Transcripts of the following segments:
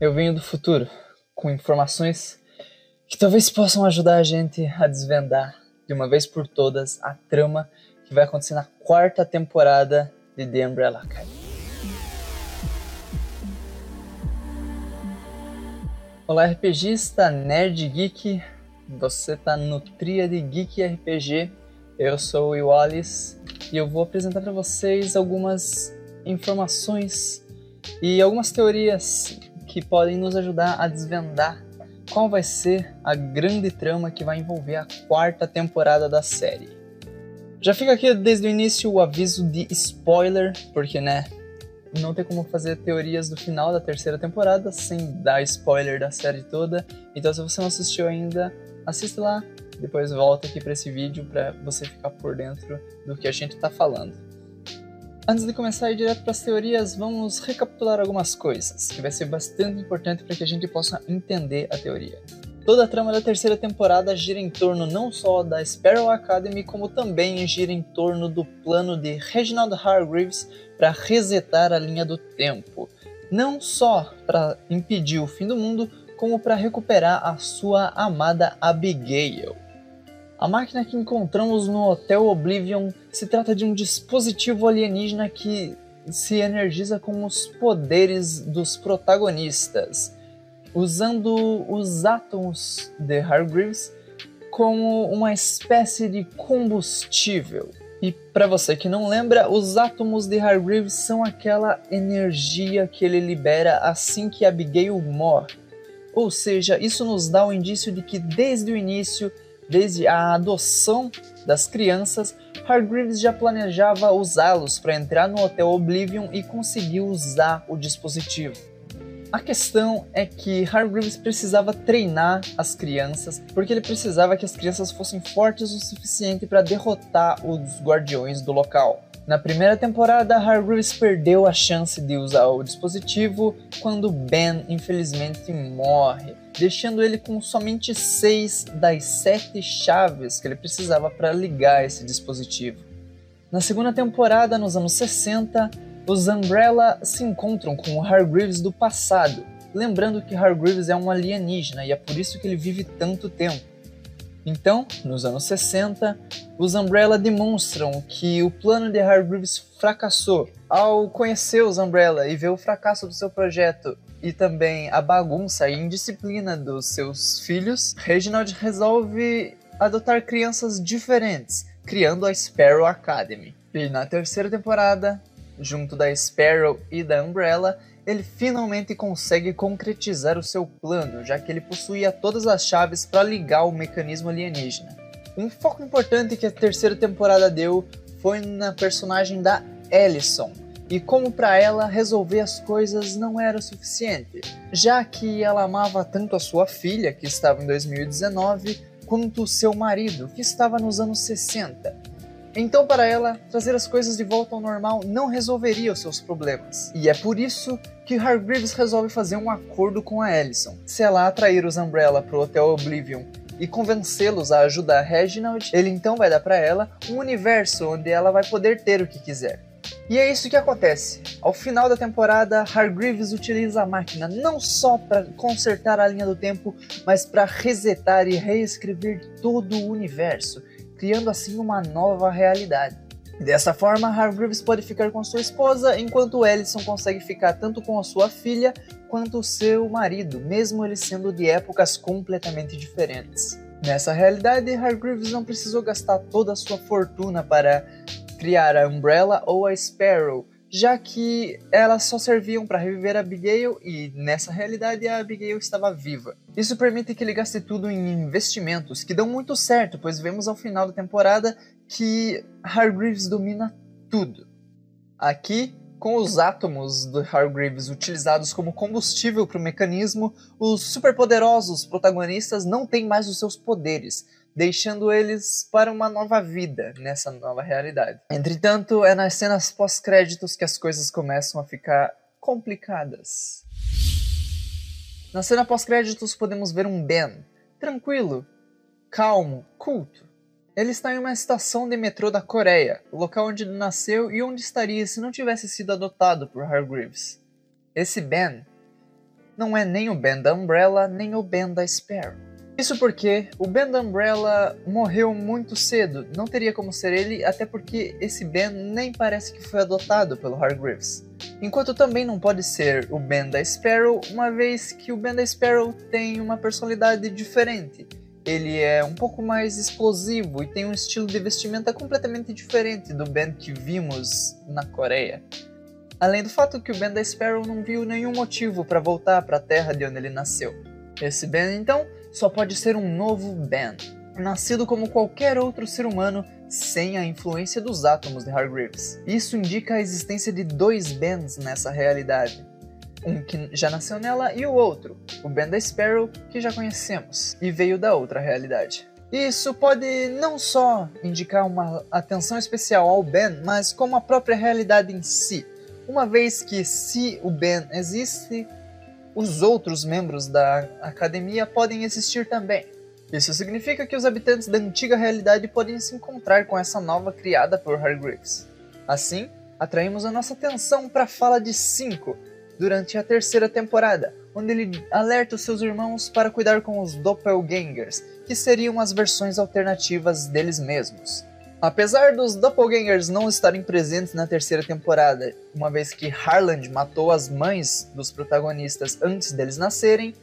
Eu venho do futuro com informações que talvez possam ajudar a gente a desvendar de uma vez por todas a trama que vai acontecer na quarta temporada de The Umbrella Academy. Olá RPGista, Nerd Geek, você tá no Tríade Geek RPG, eu sou o Wallace e eu vou apresentar para vocês algumas informações e algumas teorias que podem nos ajudar a desvendar qual vai ser a grande trama que vai envolver a quarta temporada da série. Já fica aqui desde o início o aviso de spoiler, porque né, não tem como fazer teorias do final da terceira temporada sem dar spoiler da série toda. Então se você não assistiu ainda, assista lá, depois volta aqui para esse vídeo para você ficar por dentro do que a gente está falando. Antes de começar direto para as teorias, vamos recapitular algumas coisas, que vai ser bastante importante para que a gente possa entender a teoria. Toda a trama da terceira temporada gira em torno não só da Sparrow Academy, como também gira em torno do plano de Reginald Hargreaves para resetar a linha do tempo. Não só para impedir o fim do mundo, como para recuperar a sua amada Abigail. A máquina que encontramos no Hotel Oblivion se trata de um dispositivo alienígena que se energiza com os poderes dos protagonistas, usando os átomos de Hargreaves como uma espécie de combustível. E para você que não lembra, os átomos de Hargreaves são aquela energia que ele libera assim que Abigail morre. Ou seja, isso nos dá o um indício de que desde o início Desde a adoção das crianças, Hargreaves já planejava usá-los para entrar no Hotel Oblivion e conseguiu usar o dispositivo. A questão é que Hargreaves precisava treinar as crianças, porque ele precisava que as crianças fossem fortes o suficiente para derrotar os guardiões do local. Na primeira temporada, Hargreaves perdeu a chance de usar o dispositivo quando Ben infelizmente morre, deixando ele com somente seis das sete chaves que ele precisava para ligar esse dispositivo. Na segunda temporada, nos anos 60, os Umbrella se encontram com o Hargreaves do passado, lembrando que Hargreaves é um alienígena e é por isso que ele vive tanto tempo. Então, nos anos 60, os Umbrella demonstram que o plano de Hargreaves fracassou. Ao conhecer os Umbrella e ver o fracasso do seu projeto e também a bagunça e indisciplina dos seus filhos, Reginald resolve adotar crianças diferentes, criando a Sparrow Academy. E na terceira temporada, junto da Sparrow e da Umbrella, ele finalmente consegue concretizar o seu plano, já que ele possuía todas as chaves para ligar o mecanismo alienígena. Um foco importante que a terceira temporada deu foi na personagem da Ellison, e como para ela resolver as coisas não era o suficiente, já que ela amava tanto a sua filha, que estava em 2019, quanto o seu marido, que estava nos anos 60, então, para ela, trazer as coisas de volta ao normal não resolveria os seus problemas. E é por isso que Hargreaves resolve fazer um acordo com a Ellison. Se ela atrair os Umbrella para o Hotel Oblivion e convencê-los a ajudar Reginald, ele então vai dar para ela um universo onde ela vai poder ter o que quiser. E é isso que acontece. Ao final da temporada, Hargreaves utiliza a máquina não só para consertar a linha do tempo, mas para resetar e reescrever todo o universo criando assim uma nova realidade. Dessa forma, Hargreaves pode ficar com sua esposa, enquanto Ellison consegue ficar tanto com a sua filha quanto seu marido, mesmo eles sendo de épocas completamente diferentes. Nessa realidade, Hargreaves não precisou gastar toda a sua fortuna para criar a Umbrella ou a Sparrow, já que elas só serviam para reviver a Abigail e, nessa realidade, a Abigail estava viva. Isso permite que ele gaste tudo em investimentos, que dão muito certo, pois vemos ao final da temporada que Hargreaves domina tudo. Aqui, com os átomos do Hargreaves utilizados como combustível para o mecanismo, os superpoderosos protagonistas não têm mais os seus poderes, deixando eles para uma nova vida nessa nova realidade. Entretanto, é nas cenas pós-créditos que as coisas começam a ficar complicadas. Na cena pós-créditos podemos ver um Ben, tranquilo, calmo, culto. Ele está em uma estação de metrô da Coreia, o local onde ele nasceu e onde estaria se não tivesse sido adotado por Hargreaves. Esse Ben não é nem o Ben da Umbrella, nem o Ben da Sparrow. Isso porque o Ben da Umbrella morreu muito cedo, não teria como ser ele, até porque esse Ben nem parece que foi adotado pelo Hargreaves. Enquanto também não pode ser o Ben da Sparrow, uma vez que o Ben da Sparrow tem uma personalidade diferente. Ele é um pouco mais explosivo e tem um estilo de vestimenta completamente diferente do Ben que vimos na Coreia. Além do fato que o Ben da Sparrow não viu nenhum motivo para voltar para a terra de onde ele nasceu. Esse Ben, então, só pode ser um novo Ben, nascido como qualquer outro ser humano sem a influência dos átomos de Hargreaves. Isso indica a existência de dois Bens nessa realidade. Um que já nasceu nela e o outro, o Ben da Sparrow, que já conhecemos, e veio da outra realidade. Isso pode não só indicar uma atenção especial ao Ben, mas como a própria realidade em si, uma vez que se o Ben existe, os outros membros da academia podem existir também. Isso significa que os habitantes da antiga realidade podem se encontrar com essa nova criada por Hargreaves. Assim, atraímos a nossa atenção para a fala de 5 durante a terceira temporada, onde ele alerta os seus irmãos para cuidar com os Doppelgangers, que seriam as versões alternativas deles mesmos. Apesar dos Doppelgangers não estarem presentes na terceira temporada, uma vez que Harland matou as mães dos protagonistas antes deles nascerem,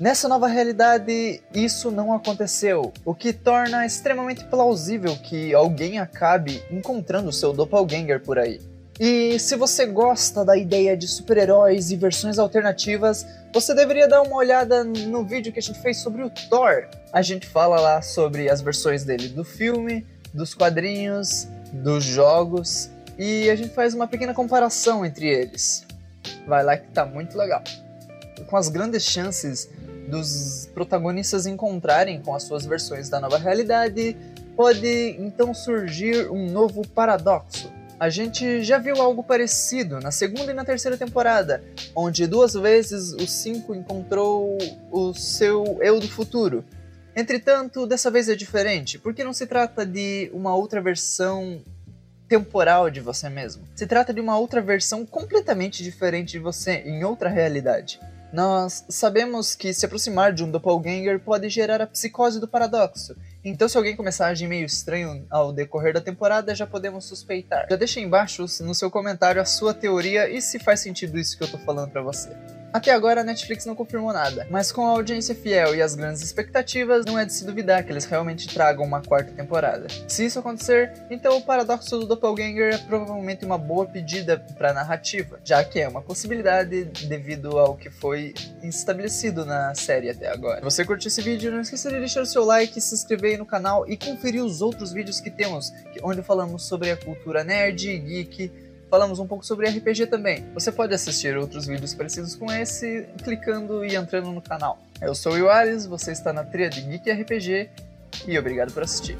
nessa nova realidade isso não aconteceu, o que torna extremamente plausível que alguém acabe encontrando seu Doppelganger por aí. E se você gosta da ideia de super-heróis e versões alternativas, você deveria dar uma olhada no vídeo que a gente fez sobre o Thor. A gente fala lá sobre as versões dele do filme, dos quadrinhos, dos jogos e a gente faz uma pequena comparação entre eles. Vai lá que tá muito legal. Com as grandes chances dos protagonistas encontrarem com as suas versões da nova realidade, pode então surgir um novo paradoxo. A gente já viu algo parecido na segunda e na terceira temporada, onde duas vezes o Cinco encontrou o seu eu do futuro, Entretanto, dessa vez é diferente, porque não se trata de uma outra versão temporal de você mesmo. Se trata de uma outra versão completamente diferente de você, em outra realidade. Nós sabemos que se aproximar de um doppelganger pode gerar a psicose do paradoxo. Então, se alguém começar a agir meio estranho ao decorrer da temporada, já podemos suspeitar. Já deixa embaixo no seu comentário a sua teoria e se faz sentido isso que eu tô falando para você. Até agora a Netflix não confirmou nada, mas com a audiência fiel e as grandes expectativas, não é de se duvidar que eles realmente tragam uma quarta temporada. Se isso acontecer, então o paradoxo do Doppelganger é provavelmente uma boa pedida para a narrativa, já que é uma possibilidade devido ao que foi estabelecido na série até agora. Se você curtiu esse vídeo, não esqueça de deixar o seu like, se inscrever aí no canal e conferir os outros vídeos que temos, onde falamos sobre a cultura nerd, geek, falamos um pouco sobre RPG também. Você pode assistir outros vídeos parecidos com esse clicando e entrando no canal. Eu sou o Iwares, você está na trilha de Geek RPG e obrigado por assistir.